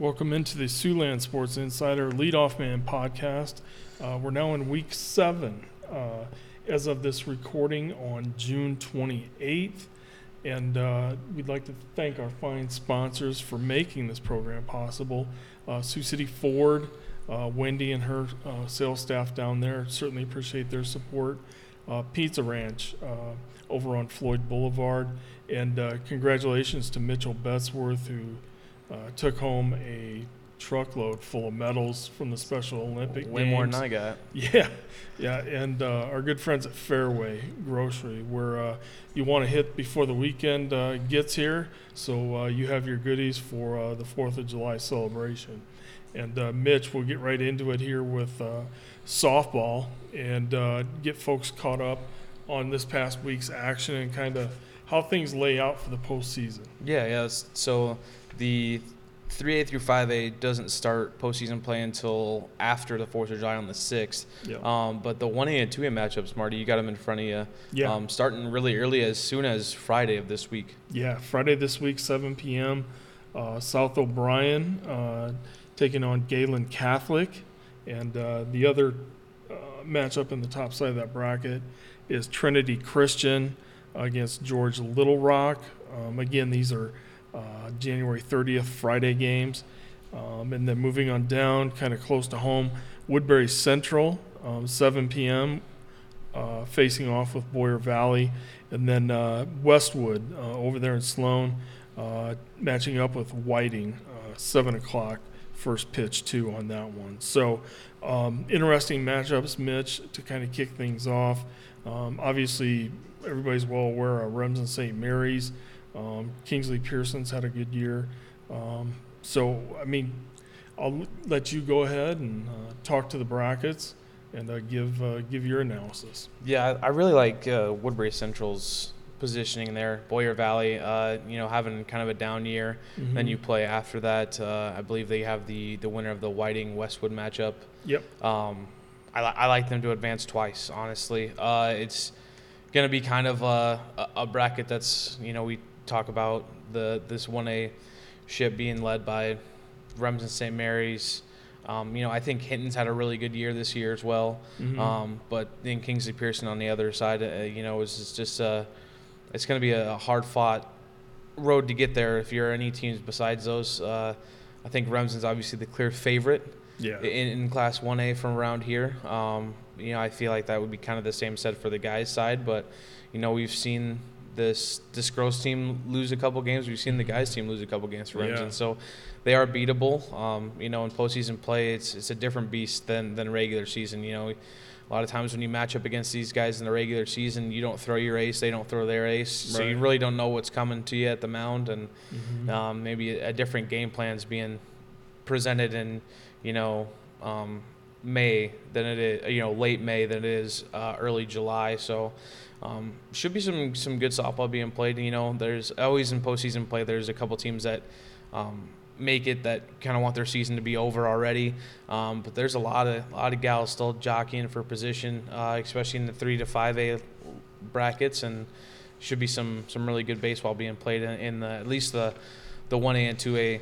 Welcome into the Siouxland Sports Insider Leadoff Man podcast. Uh, we're now in week seven uh, as of this recording on June 28th. And uh, we'd like to thank our fine sponsors for making this program possible. Uh, Sioux City Ford, uh, Wendy and her uh, sales staff down there certainly appreciate their support. Pizza Ranch over on Floyd Boulevard. And congratulations to Mitchell Betsworth, who uh, took home a truckload full of medals from the Special Olympic Way Games. more than I got. Yeah, yeah, and uh, our good friends at Fairway Grocery, where uh, you want to hit before the weekend uh, gets here, so uh, you have your goodies for uh, the Fourth of July celebration. And uh, Mitch, we'll get right into it here with uh, softball and uh, get folks caught up on this past week's action and kind of how things lay out for the postseason. Yeah, yeah. So the 3A through 5A doesn't start postseason play until after the 4th of July on the 6th. Yeah, Um, but the 1A and 2A matchups, Marty, you got them in front of you. yeah. Um, starting really early as soon as Friday of this week. Yeah, Friday this week, 7 p.m. Uh, South O'Brien uh, taking on Gehlen Catholic. And uh, the other uh, matchup in the top side of that bracket is Trinity Christian against George Little Rock. Um, again, these are uh, January 30th, Friday games. Um, and then moving on down, kind of close to home, Woodbury Central, um, 7 p.m., uh, facing off with Boyer Valley. And then uh, Westwood uh, over there in Sloan, uh, matching up with Whiting, uh, 7 o'clock, first pitch, too, on that one. So, um, interesting matchups, Mitch, to kind of kick things off. Um, obviously, everybody's well aware of Remsen St. Mary's. Um, Kingsley Pierson's had a good year. Um, so, I mean, I'll let you go ahead and uh, talk to the brackets and uh, give uh, give your analysis. Yeah, I, really like uh, Woodbury Central's positioning there. Boyer Valley, uh, you know, having kind of a down year. Then Mhm. you play after that. Uh, I believe they have the, the winner of the Whiting Westwood matchup. Yep. Um, I, I like them to advance twice, honestly. Uh, it's going to be kind of a, a bracket that's, you know, we talk about the this 1A ship being led by Remsen St. Mary's. Um, you know, I think Hinton's had a really good year this year as well. Mhm. Um, but then Kingsley Pierson on the other side, uh, you know, is is just uh, it's going to be a hard fought road to get there. If you're any teams besides those, uh, I think Remsen's obviously the clear favorite yeah. in, in Class 1A from around here. Um, you know, I feel like that would be kind of the same said for the guys' side, but you know, we've seen this this girls team lose a couple games. We've seen the guys' team lose a couple games for Remsen, Yeah. so they are beatable. Um, you know, in postseason play, it's it's a different beast than than regular season. You know. A lot of times when you match up against these guys in the regular season, you don't throw your ace, they don't throw their ace, so you really don't know what's coming to you at the mound, and Mhm. um, maybe a, a different game plan's being presented and you know, um, May than it is, you know, late May than it is uh, early July. So um, should be some some good softball being played. You know, there's always in postseason play. There's a couple teams that. Um, make it that kind of want their season to be over already, um, but there's a lot of a lot of gals still jockeying for position, uh, especially in the three to five A brackets, and should be some some really good baseball being played in, in the at least the the one A and two A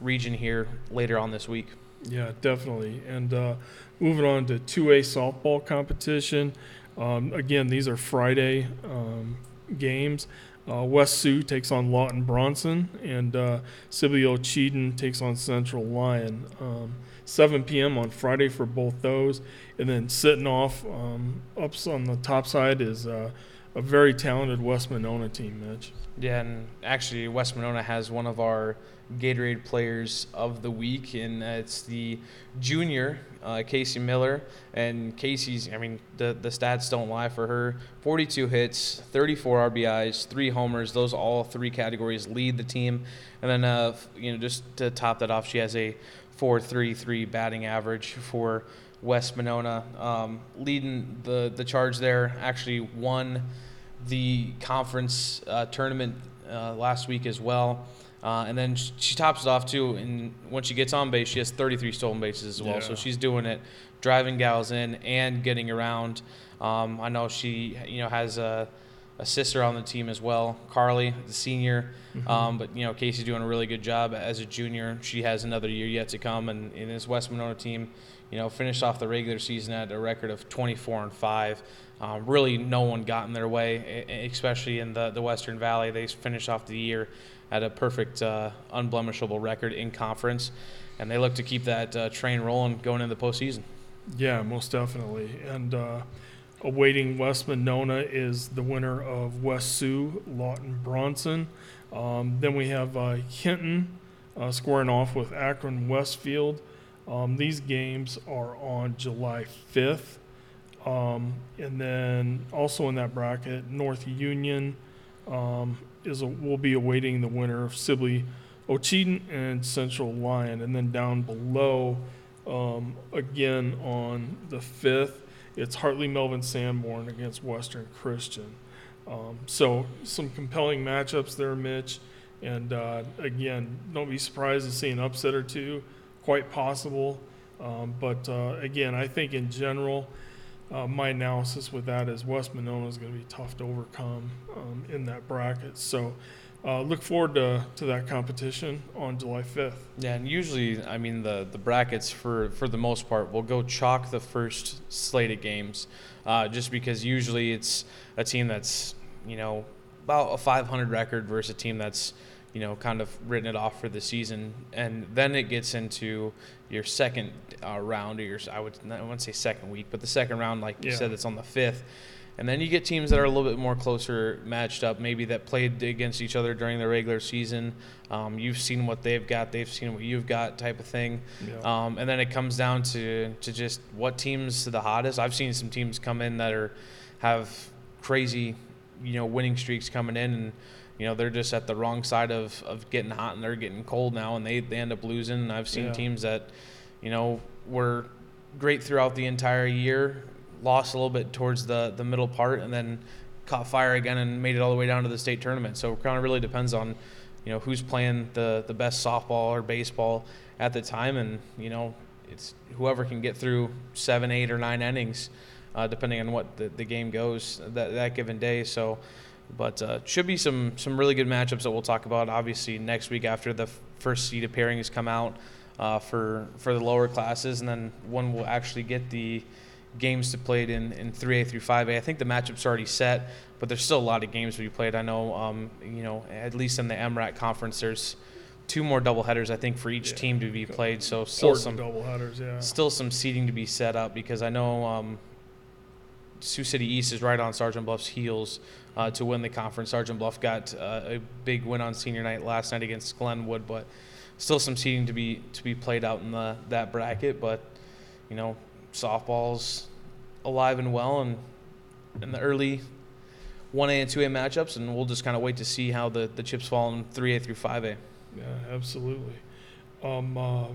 region here later on this week. Yeah, definitely. And uh, moving on to 2A softball competition. Um, again, these are Friday um, games. Uh, West Sioux takes on Lawton Bronson, and uh, Cheaton takes on Central Lyon. Um, 7 p.m. on Friday for both those. And then sitting off um, up on the top side is uh, a very talented West Monona team, Mitch. Yeah, and actually, West Monona has one of our Gatorade players of the week, and uh, it's the junior uh, Casey Miller. And Casey's, I mean, the the stats don't lie for her. 42 hits, 34 RBIs, three homers. Those all three categories lead the team. And then, uh, you know, just to top that off, she has a 4.33 batting average for West Monona, um, leading the the charge there. Actually, won the conference uh, tournament uh, last week as well. Uh, and then sh- she tops it off too. And when she gets on base, she has 33 stolen bases as well. So she's doing it, driving gals in and getting around. Um, I know she, you know, has a, a sister on the team as well, Carly, the senior. Mhm. Um, but you know, Casey's doing a really good job as a junior. She has another year yet to come, and in this West Monona team, you know, finished off the regular season at a record of 24 and five. Um, really, no one got in their way, especially in the the Western Valley. They finished off the year at a perfect, uh, unblemishable record in conference, and they look to keep that uh, train rolling going into the postseason. Yeah, most definitely. And uh, awaiting West Monona is the winner of West Sioux, Lawton Bronson. Um, then we have uh, Hinton uh, squaring off with Akron Westfield. Um, these games are on July 5th. Um, and then also in that bracket, North Union um, is a, will be awaiting the winner of Sibley Ocheyedan and Central Lyon. And then down below, um, again on the 5th, it's Hartley Melvin Sanborn against Western Christian. Um, so some compelling matchups there, Mitch. And uh, again, don't be surprised to see an upset or two. Quite possible. Um, but uh, again, I think in general, uh, my analysis with that is West Monona is going to be tough to overcome um, in that bracket. So uh, look forward to, to that competition on July 5th. Yeah, and usually, I mean, the, the brackets for, for the most part will go chalk the first slate of games, uh, just because usually it's a team that's, you know, about a 500 record versus a team that's, you know, kind of written it off for the season. And then it gets into your second uh, round, or your, I would I wouldn't say second week, but the second round, like you Yeah. said, it's on the 5th. And then you get teams that are a little bit more closer matched up, maybe that played against each other during the regular season. Um, you've seen what they've got, they've seen what you've got, type of thing. Yeah. Um, and then it comes down to to just what teams to the hottest. I've seen some teams come in that are have crazy, you know, winning streaks coming in, and you know they're just at the wrong side of, of getting hot and they're getting cold now, and they, they end up losing. And I've seen Yeah. teams that, you know, were great throughout the entire year, lost a little bit towards the the middle part, and then caught fire again and made it all the way down to the state tournament. So it kind of really depends on, you know, who's playing the the best softball or baseball at the time, and you know, it's whoever can get through seven, eight, or nine innings, uh, depending on what the, the game goes that that given day. So, but uh, should be some some really good matchups that we'll talk about. Obviously, next week after the first seed of pairings come out uh, for for the lower classes, and then when we'll actually get the games to played in, in 3A through 5A. I think the matchup's already set, but there's still a lot of games to be played. I know, um, you know, at least in the MRAC conference, there's two more doubleheaders I think for each Yeah. team to be played. So still Important some doubleheaders, yeah. still some seating to be set up because I know um, Sioux City East is right on Sergeant Bluff's heels uh, to win the conference. Sergeant Bluff got uh, a big win on senior night last night against Glenwood, but still some seating to be to be played out in the that bracket. But you know, softball's alive and well, and in the early 1A and 2A matchups, and we'll just kind of wait to see how the, the chips fall in 3A through 5A. Yeah, absolutely. Um, uh,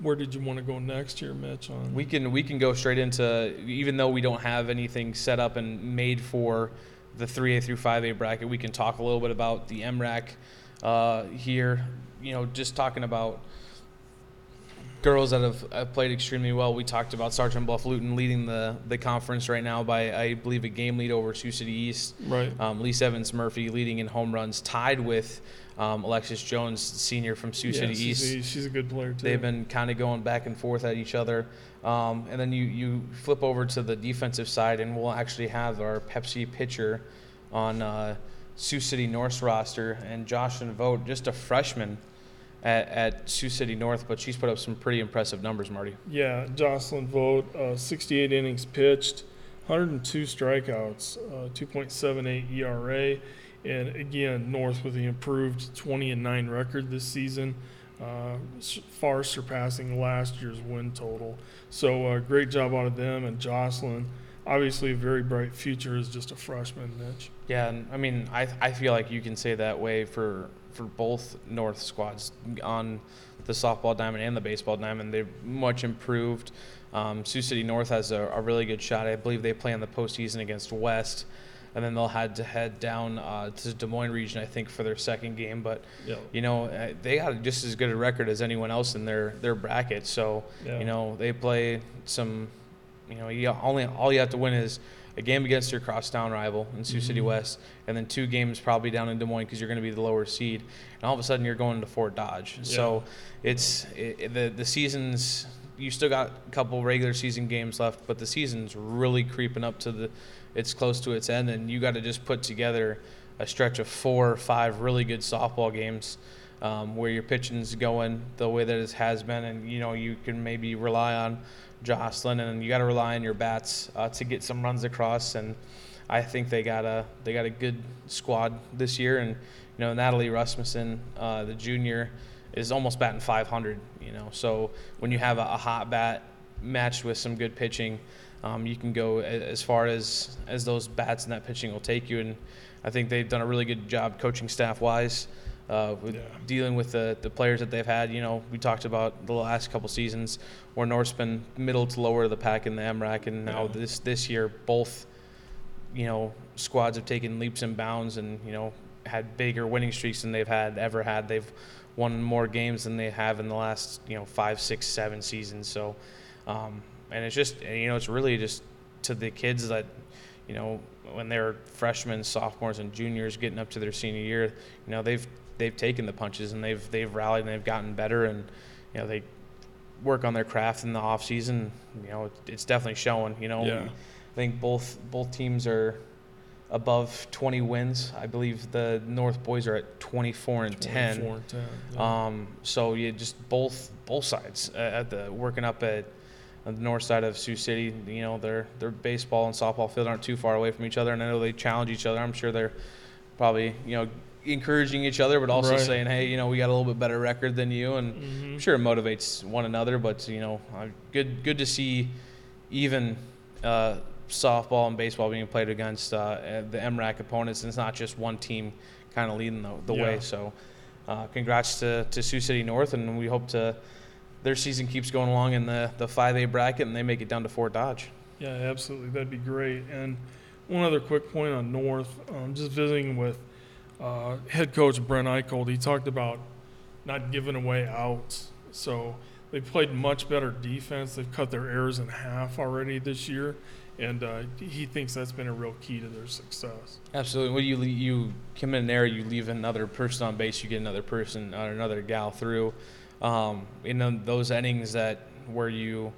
where did you want to go next here, Mitch? On We can we can go straight into even though we don't have anything set up and made for the 3A through 5A bracket. We can talk a little bit about the MRAC uh, here. You know, just talking about girls that have, have played extremely well. We talked about Sergeant Bluff Luton leading the the conference right now by I believe a game lead over Sioux City East. right. Um, Lisa Evans Murphy leading in home runs, tied with um, Alexis Jones, senior from Sioux yeah, City she's East. A, she's a good player too. They've been kind of going back and forth at each other. Um, and then you, you flip over to the defensive side, and we'll actually have our Pepsi pitcher on uh, Sioux City North's roster, and Jocelyn Vogt, just a freshman at, at Sioux City North, but she's put up some pretty impressive numbers, Marty. Yeah, Jocelyn Vogt, uh, 68 innings pitched, 102 strikeouts, uh, 2.78 ERA, and again North with the improved 20 and 9 record this season, uh, far surpassing last year's win total. So uh, great job out of them and Jocelyn. Obviously, a very bright future as just a freshman, Mitch. Yeah, and I mean, I, I feel like you can say that way for, for both North squads on the softball diamond and the baseball diamond. They've much improved. Um, Sioux City North has a, a really good shot. I believe they play in the postseason against West, and then they'll have to head down uh, to Des Moines region, I think, for their second game. But Yeah, you know, uh, they got just as good a record as anyone else in their their bracket. So yeah. you know, they play some. You know, you only all you have to win is a game against your crosstown rival in Sioux City Mhm. West, and then two games probably down in Des Moines because you're going to be the lower seed, and all of a sudden you're going to Fort Dodge. So it's it, the the season's you still got a couple regular season games left, but the season's really creeping up to the it's close to its end, and you got to just put together a stretch of four or five really good softball games um, where your pitching's going the way that it has been, and you know you can maybe rely on Jocelyn, and you got to rely on your bats uh, to get some runs across. And I think they got a they got a good squad this year, and you know Natalie Rasmussen, uh, the junior, is almost batting 500. You know, so when you have a, a hot bat matched with some good pitching, um, you can go as far as as those bats and that pitching will take you. And I think they've done a really good job coaching staff wise. Uh, with Yeah. dealing with the, the players that they've had, you know, we talked about the last couple seasons where North's been middle to lower of the pack in the MRAC, and now Yeah. this this year both, you know, squads have taken leaps and bounds, and you know, had bigger winning streaks than they've had ever had. They've won more games than they have in the last you know five, six, seven seasons. So, um, and it's just you know it's really just to the kids that you know when they're freshmen, sophomores, and juniors getting up to their senior year, you know they've they've taken the punches and they've they've rallied and they've gotten better and you know they work on their craft in the off season. You know it, it's definitely showing. You know, Yeah. I think both both teams are above 20 wins. I believe the North boys are at 24 and 10. 24 and 10. yeah. Um, so you just both both sides uh, at the working up at the north side of Sioux City. You know, their their baseball and softball field aren't too far away from each other, and I know they challenge each other. I'm sure they're probably you know encouraging each other, but also Right. saying, hey, you know, we got a little bit better record than you, and Mhm. I'm sure it motivates one another. But you know, uh, good good to see even uh, softball and baseball being played against uh, the MRAC opponents, and it's not just one team kind of leading the, the way. So, uh, congrats to, to Sioux City North, and we hope to their season keeps going along in the the 5A bracket, and they make it down to Fort Dodge. Yeah, absolutely. That'd be great. And one other quick point on North, um, just visiting with uh, head coach Brent Eicholt, he talked about not giving away outs. So they've played much better defense. They've cut their errors in half already this year. And uh, he thinks that's been a real key to their success. Absolutely. When you you come in there, you leave another person on base, you get another person or another gal through. Um, in the- those innings that where you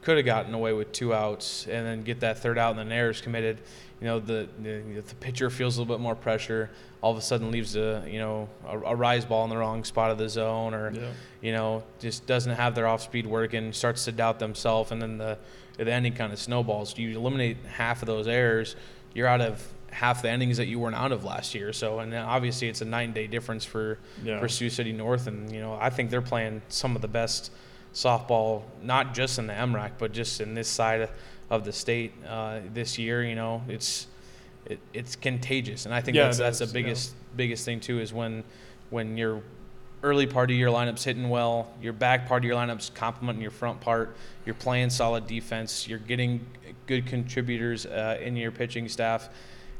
could have gotten away with two outs and then get that third out and then errors committed, you know the, the the pitcher feels a little bit more pressure. All of a sudden leaves a you know a, a rise ball in the wrong spot of the zone or Yeah. you know, just doesn't have their off speed working, starts to doubt themselves, and then the the ending kind of snowballs. You eliminate half of those errors, you're out of half the endings that you weren't out of last year. So, and obviously it's a nine day difference for Yeah. for Sioux City North, and you know, I think they're playing some of the best softball, not just in the MRAC, but just in this side of the state uh, this year. You know, it's it, it's contagious, and I think Yeah, that's that's the is, yeah. biggest biggest thing too is when when your early part of your lineup's hitting well, your back part of your lineup's complementing your front part, you're playing solid defense, you're getting good contributors uh, in your pitching staff.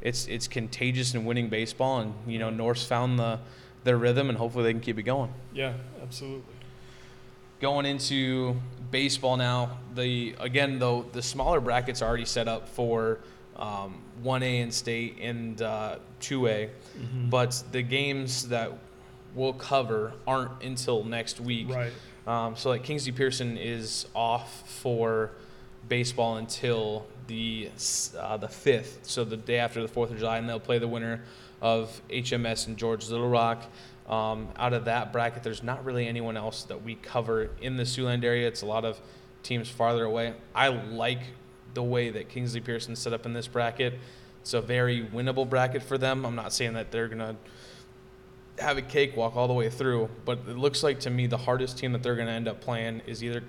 It's it's contagious in winning baseball, and you know North's found the their rhythm, and hopefully they can keep it going. Yeah, absolutely. Going into baseball now, the again though the smaller brackets are already set up for um, 1A in state and uh, 2A, Mhm. but the games that we'll cover aren't until next week. Right. Um, so like Kingsley Pierson is off for baseball until the uh, the fifth, so the day after the Fourth of July, and they'll play the winner of HMS and George Little Rock. Um, out of that bracket, there's not really anyone else that we cover in the Siouxland area. It's a lot of teams farther away. I like the way that Kingsley Pierson set up in this bracket. It's a very winnable bracket for them. I'm not saying that they're gonna have a cakewalk all the way through, but it looks like to me the hardest team that they're going to end up playing is either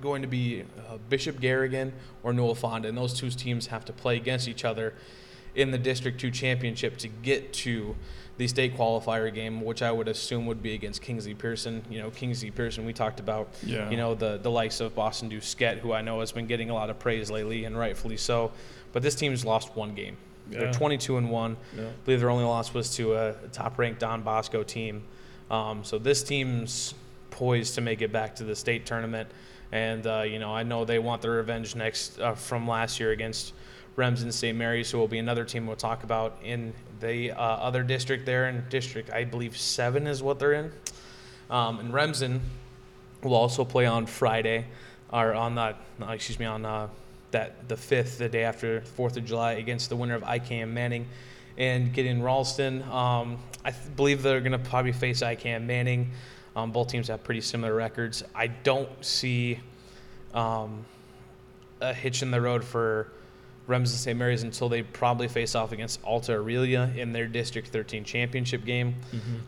going to be uh, Bishop Garrigan or Newell Fonda, and those two teams have to play against each other in the District Two championship to get to the state qualifier game, which I would assume would be against Kingsley Pierson. You know, Kingsley Pierson, we talked about Yeah. you know the the likes of Boston Duskett, who I know has been getting a lot of praise lately, and rightfully so. But this team's lost one game. They're 22 and one. Yeah. I believe their only loss was to a top-ranked Don Bosco team. Um, so this team's poised to make it back to the state tournament, and uh, you know I know they want their revenge next uh, from last year against Remsen St. Mary's, who will be another team we'll talk about in the uh, other district there in district, I believe seven is what they're in. Um, and Remsen will also play on Friday, or on that, excuse me, on uh, that the fifth, the day after Fourth of July, against the winner of IKM Manning and Glidden Ralston. Um, I th- believe they're going to probably face IKM Manning. Um, both teams have pretty similar records. I don't see um, a hitch in the road for Remsen St. Mary's until they probably face off against Alta Aurelia in their District 13 championship game.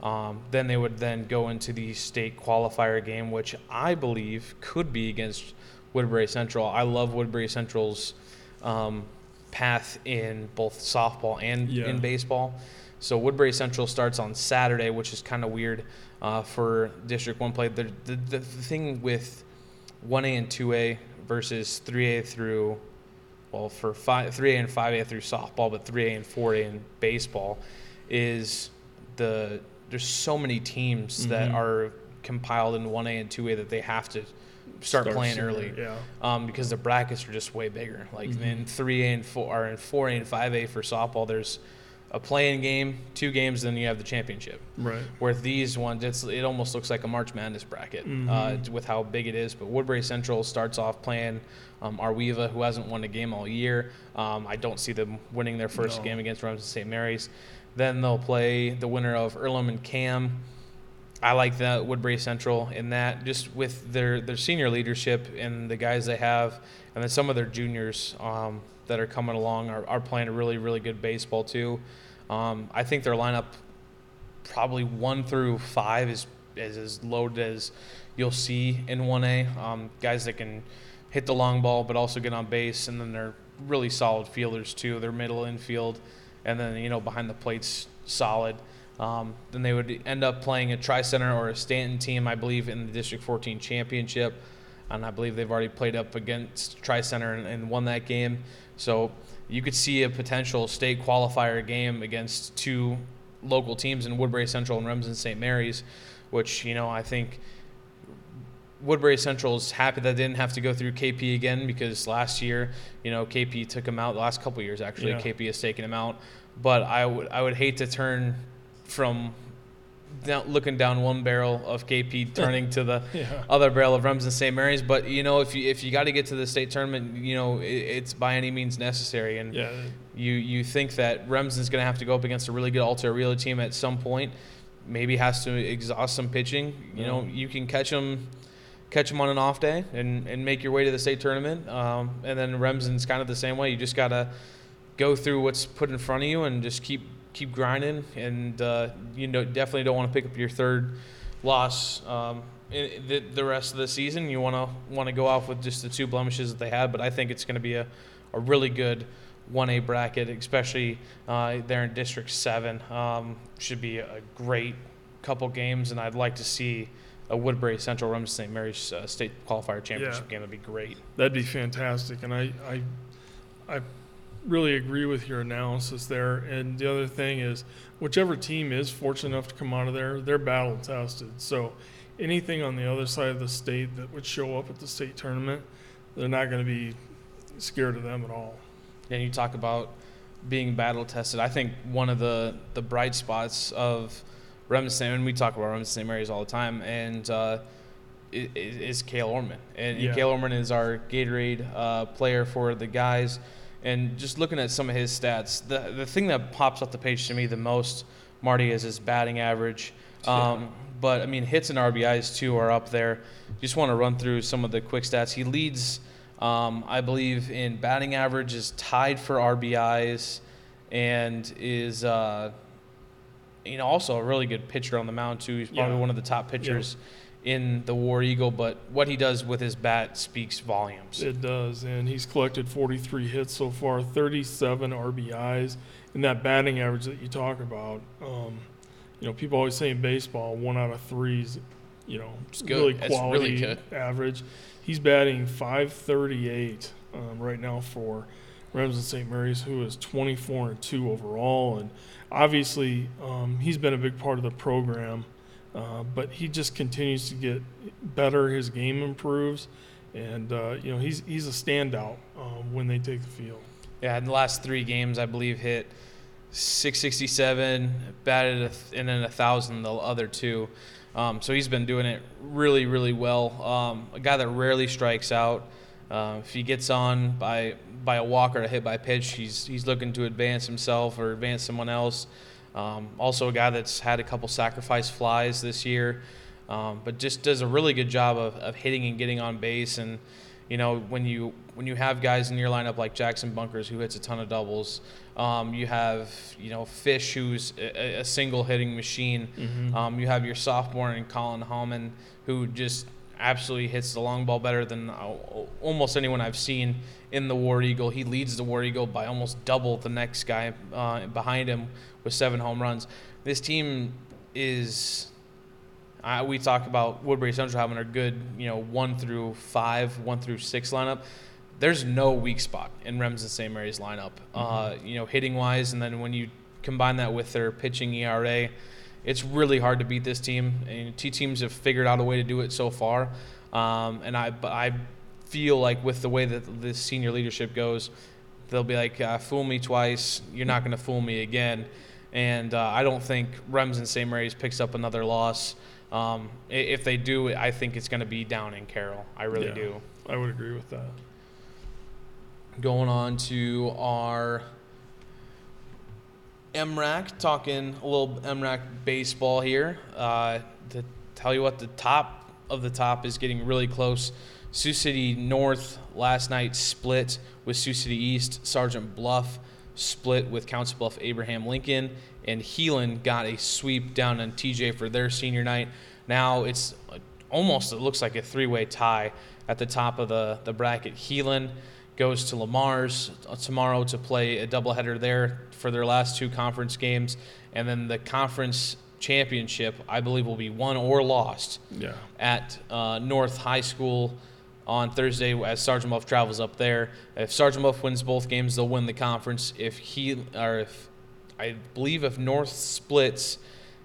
Um, then they would then go into the state qualifier game, which I believe could be against Woodbury Central. I love Woodbury Central's um, path in both softball and Yeah. in baseball. So Woodbury Central starts on Saturday, which is kind of weird uh, for District One play. The, the the thing with 1A and 2A versus 3A through well for five, 3A and 5A through softball, but 3A and 4A in baseball is the there's so many teams that Mhm. are compiled in 1A and 2A that they have to start, playing sooner, early Yeah. um, because the brackets are just way bigger. Like Mhm. in 3A and 4 or in 4A and 5A for softball, there's a playing game, two games, then you have the championship. Right. Where these ones, it's, it almost looks like a March Madness bracket uh, Mhm. with how big it is. But Woodbury Central starts off playing um, Ar-We-Va, who hasn't won a game all year. Um, I don't see them winning their first No. game against Remsen St. Mary's. Then they'll play the winner of Earlham and Cam. I like that Woodbury Central in that just with their their senior leadership and the guys they have, and then some of their juniors um, that are coming along are, are playing a really really good baseball too. Um, I think their lineup probably one through five is is as loaded as you'll see in one A. Um, guys that can hit the long ball but also get on base, and then they're really solid fielders too. They're middle infield, and then you know behind the plates solid. Um, then they would end up playing a Tri Center or a Stanton team, I believe, in the District 14 championship. And I believe they've already played up against Tri Center and, and won that game. So you could see a potential state qualifier game against two local teams in Woodbury Central and Remsen St. Mary's, which, you know, I think Woodbury Central is happy that they didn't have to go through KP again because last year, you know, KP took them out. The last couple of years, actually, Yeah. KP has taken them out. But I would I would hate to turn from down, looking down one barrel of KP turning to the Yeah. other barrel of Remsen St. Mary's. But you know, if you if you got to get to the state tournament, you know, it, it's by any means necessary. And Yeah. you you think that Remsen's going to have to go up against a really good Alta Aurelia team at some point, maybe has to exhaust some pitching. You know, you can catch them catch them on an off day and, and make your way to the state tournament. Um, and then Remsen's kind of the same way. You just got to go through what's put in front of you and just keep keep grinding. And uh, you know, definitely don't want to pick up your third loss um, in the, the rest of the season. You want to want to go off with just the two blemishes that they had. But I think it's going to be a, a really good 1A bracket, especially uh, there in District 7. Um, should be a great couple games, and I'd like to see a Woodbury Central Remsen St. Mary's uh, state qualifier championship game. That'd be great. That'd be fantastic, and I, I, I really agree with your analysis there. And the other thing is, whichever team is fortunate enough to come out of there, they're battle tested. So anything on the other side of the state that would show up at the state tournament, they're not going to be scared of them at all. And you talk about being battle tested. I think one of the, the bright spots of Remsen, and we talk about Remsen. Mary's all the time, and uh, i- i- is Kale Orman. And, and Yeah. Kale Orman is our Gatorade uh, player for the guys. And just looking at some of his stats, the, the thing that pops off the page to me the most, Marty, is his batting average. Um, But, I mean, hits and RBIs, too, are up there. Just want to run through some of the quick stats. He leads, um, I believe, in batting average, is tied for RBIs, and is, uh, you know, also a really good pitcher on the mound, too. He's probably Yeah. one of the top pitchers in the War Eagle, but what he does with his bat speaks volumes. It does, and he's collected 43 hits so far, 37 RBIs, and that batting average that you talk about. Um, you know, people always say in baseball, one out of threes, you know, It's good. really really quality good. average. He's batting 538 um, right now for Remsen St. Mary's, who is 24 and two overall, and obviously um, he's been a big part of the program. Uh, but he just continues to get better. His game improves, and uh, you know he's he's a standout um, when they take the field. Yeah, in the last three games, I believe hit 667, batted th- and then a thousand the other two. Um, so he's been doing it really, really well. Um, a guy that rarely strikes out. Uh, if he gets on by by a walk or a hit by pitch, he's he's looking to advance himself or advance someone else. Um, also, a guy that's had a couple sacrifice flies this year, um, but just does a really good job of, of hitting and getting on base. And you know, when you when you have guys in your lineup like Jackson Bunkers who hits a ton of doubles, um, you have you know Fish who's a, a single hitting machine. Mhm. Um, you have your sophomore and Colin Hallman who just absolutely hits the long ball better than uh, almost anyone I've seen in the War Eagle. He leads the War Eagle by almost double the next guy uh, behind him with seven home runs. This team is. Uh, we talk about Woodbury Central having a good, you know, one through five, one through six lineup. There's no weak spot in Remsen St. Mary's lineup, uh, you know, hitting wise. And then when you combine that with their pitching ERA, it's really hard to beat this team. And two teams have figured out a way to do it so far. Um, and I, I feel like with the way that this senior leadership goes, they'll be like, uh, "Fool me twice, you're not going to fool me again." And uh, I don't think Remsen St. Mary's picks up another loss. Um, if they do, I think it's going to be down in Carroll. I really Yeah. do. I would agree with that. Going on to our MRAC, talking a little MRAC baseball here. Uh, to tell you what, the top of the top is getting really close. Sioux City North last night split with Sioux City East. Sergeant Bluff split with Council Bluff Abraham Lincoln. And Heelan got a sweep down on TJ for their senior night. Now it's almost, it looks like a three way tie at the top of the, the bracket. Heelan goes to Le Mars tomorrow to play a doubleheader there for their last two conference games. And then the conference championship, I believe, will be won or lost Yeah. at uh, North High School on Thursday as Sergeant Muff travels up there. If Sergeant Muff wins both games, they'll win the conference. If he or if I believe if North splits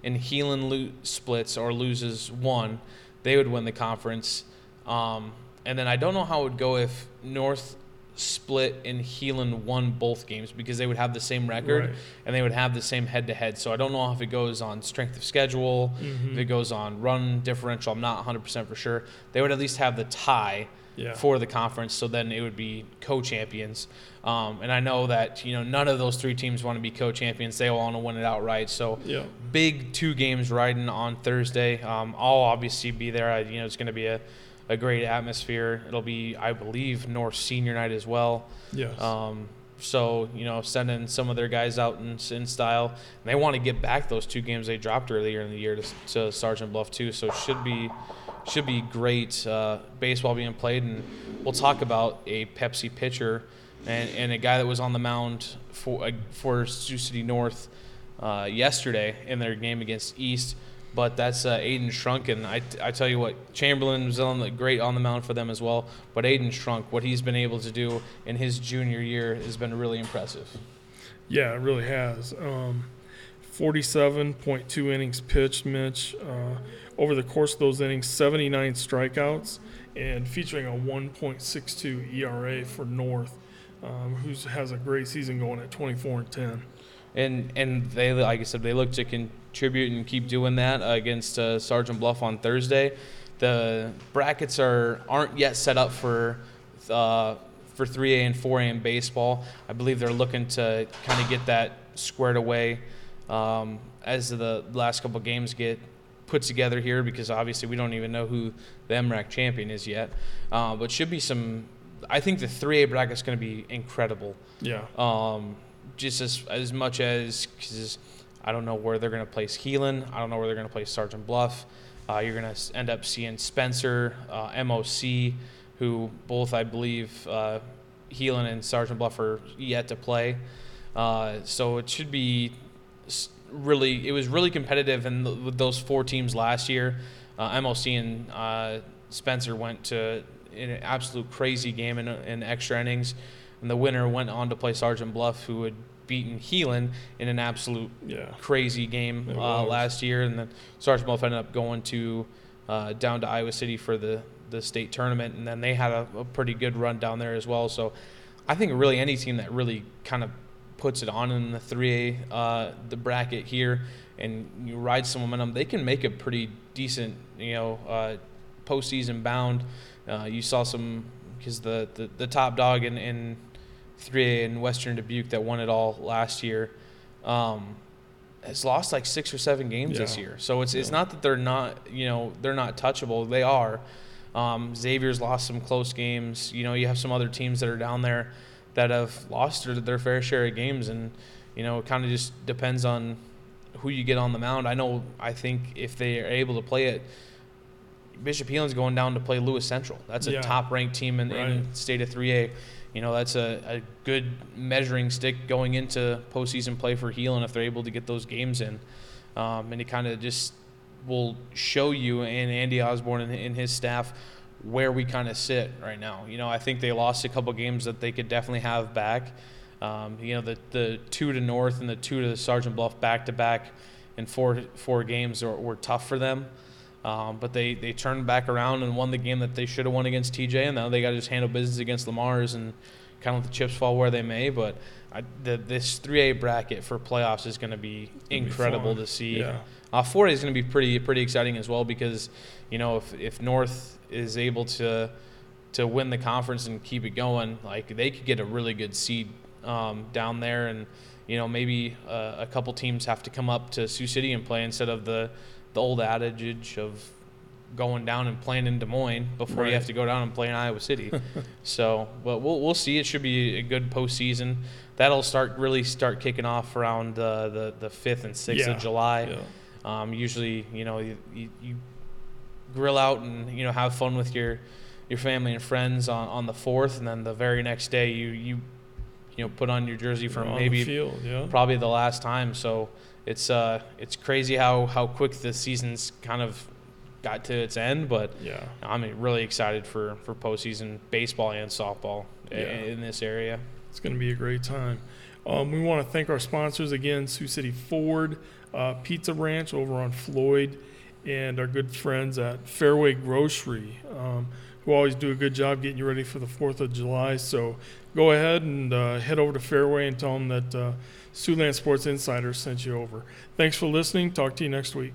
and Heelan lo- splits or loses one, they would win the conference. Um, and then I don't know how it would go if North split and Heelan won both games because they would have the same record Right. and they would have the same head to head. So I don't know if it goes on strength of schedule, Mhm. if it goes on run differential. I'm not 100% for sure. They would at least have the tie Yeah. for the conference, so then it would be co-champions. Um, and I know that you know none of those three teams want to be co-champions. They all want to win it outright. So Yeah. big two games riding on Thursday. Um, I'll obviously be there. I, you know, it's going to be a, a great atmosphere. It'll be, I believe, North Senior Night as well. Yes. Um, so you know, sending some of their guys out in, in style, and they want to get back those two games they dropped earlier in the year to, to Sergeant Bluff too. So it should be should be great uh, baseball being played, and we'll talk about a Pepsi pitcher and, and a guy that was on the mound for uh, for Sioux City North uh, yesterday in their game against East. But that's uh, Aiden Shrunken. I, I tell you what, Chamberlain was on the, great on the mound for them as well. But Aiden Shrunk, what he's been able to do in his junior year has been really impressive. Yeah, it really has. Um, 47.2 innings pitched, Mitch. Uh, over the course of those innings, 79 strikeouts, and featuring a 1.62 ERA for North, um, who has a great season going at 24 and 10. And and they like I said, they look to contribute and keep doing that against uh, Sergeant Bluff on Thursday. The brackets are aren't yet set up for uh, for 3A and 4A in baseball. I believe they're looking to kind of get that squared away um, as the last couple games get put together here because obviously we don't even know who the MRAC champion is yet. Uh, but should be some. I think the 3A bracket is going to be incredible Yeah. um, just as as much as because I don't know where they're going to place Heelan. I don't know where they're going to place Sergeant Bluff. Uh, you're going to end up seeing Spencer, uh, MOC, who both I believe uh, Heelan and Sergeant Bluff are yet to play. Uh, so it should be really. It was really competitive, and th- with those four teams last year, uh, MOC and uh, Spencer went to an absolute crazy game in, in extra innings and the winner went on to play Sergeant Bluff, who had beaten Heelan in an absolute Yeah. crazy game uh, last year, and then Sergeant Bluff ended up going to uh, down to Iowa City for the the state tournament, and then they had a, a pretty good run down there as well. So I think really any team that really kind of puts it on in the 3A, uh, the bracket here, and you ride some momentum, they can make a pretty decent, you know, uh, postseason bound. Uh, you saw some because the, the, the top dog in, in 3A in Western Dubuque that won it all last year um, has lost like six or seven games this year. So it's it's not that they're not you know they're not touchable. They are. Um, Xavier's lost some close games. You know you have some other teams that are down there that have lost their, their fair share of games, and you know it kind of just depends on who you get on the mound. I know. I think if they are able to play it. Bishop Heelan's going down to play Lewis Central. That's a Yeah. top-ranked team in, in state of 3A. You know, that's a, a good measuring stick going into postseason play for Heelan if they're able to get those games in. Um, and it kind of just will show you and Andy Osborne and, and his staff where we kind of sit right now. You know, I think they lost a couple games that they could definitely have back. Um, you know, the, the two to North and the two to Sergeant Bluff back to back in four four games were, were tough for them. Um, but they, they turned back around and won the game that they should have won against TJ, and now they got to just handle business against Le Mars and kind of let the chips fall where they may. But I, the, this 3A bracket for playoffs is going to be It'll be incredible to see. Yeah. Uh, 4A is going to be pretty pretty exciting as well because you know if, if North is able to to win the conference and keep it going, like they could get a really good seed um, down there, and you know maybe uh, a couple teams have to come up to Sioux City and play instead of the the old adage of going down and playing in Des Moines before you have to go down and play in Iowa City. so, but we'll we'll see. It should be a good postseason. That'll start really start kicking off around uh, the the fifth and sixth Yeah. of July. Yeah. Um, usually, you know, you, you, you grill out and you know have fun with your your family and friends on, on the fourth, and then the very next day you you you know put on your jersey for maybe field, yeah. probably the last time. So it's uh it's crazy how how quick the season's kind of got to its end, but Yeah. I'm really excited for for postseason baseball and softball Yeah. in this area. It's going to be a great time. Um, we want to thank our sponsors again Sioux City Ford, uh, Pizza Ranch over on Floyd, and our good friends at Fairway Grocery, um, who always do a good job getting you ready for the 4th of July. So go ahead and uh, head over to Fairway and tell them that uh, Siouxland Sports Insider sent you over. Thanks for listening. Talk to you next week.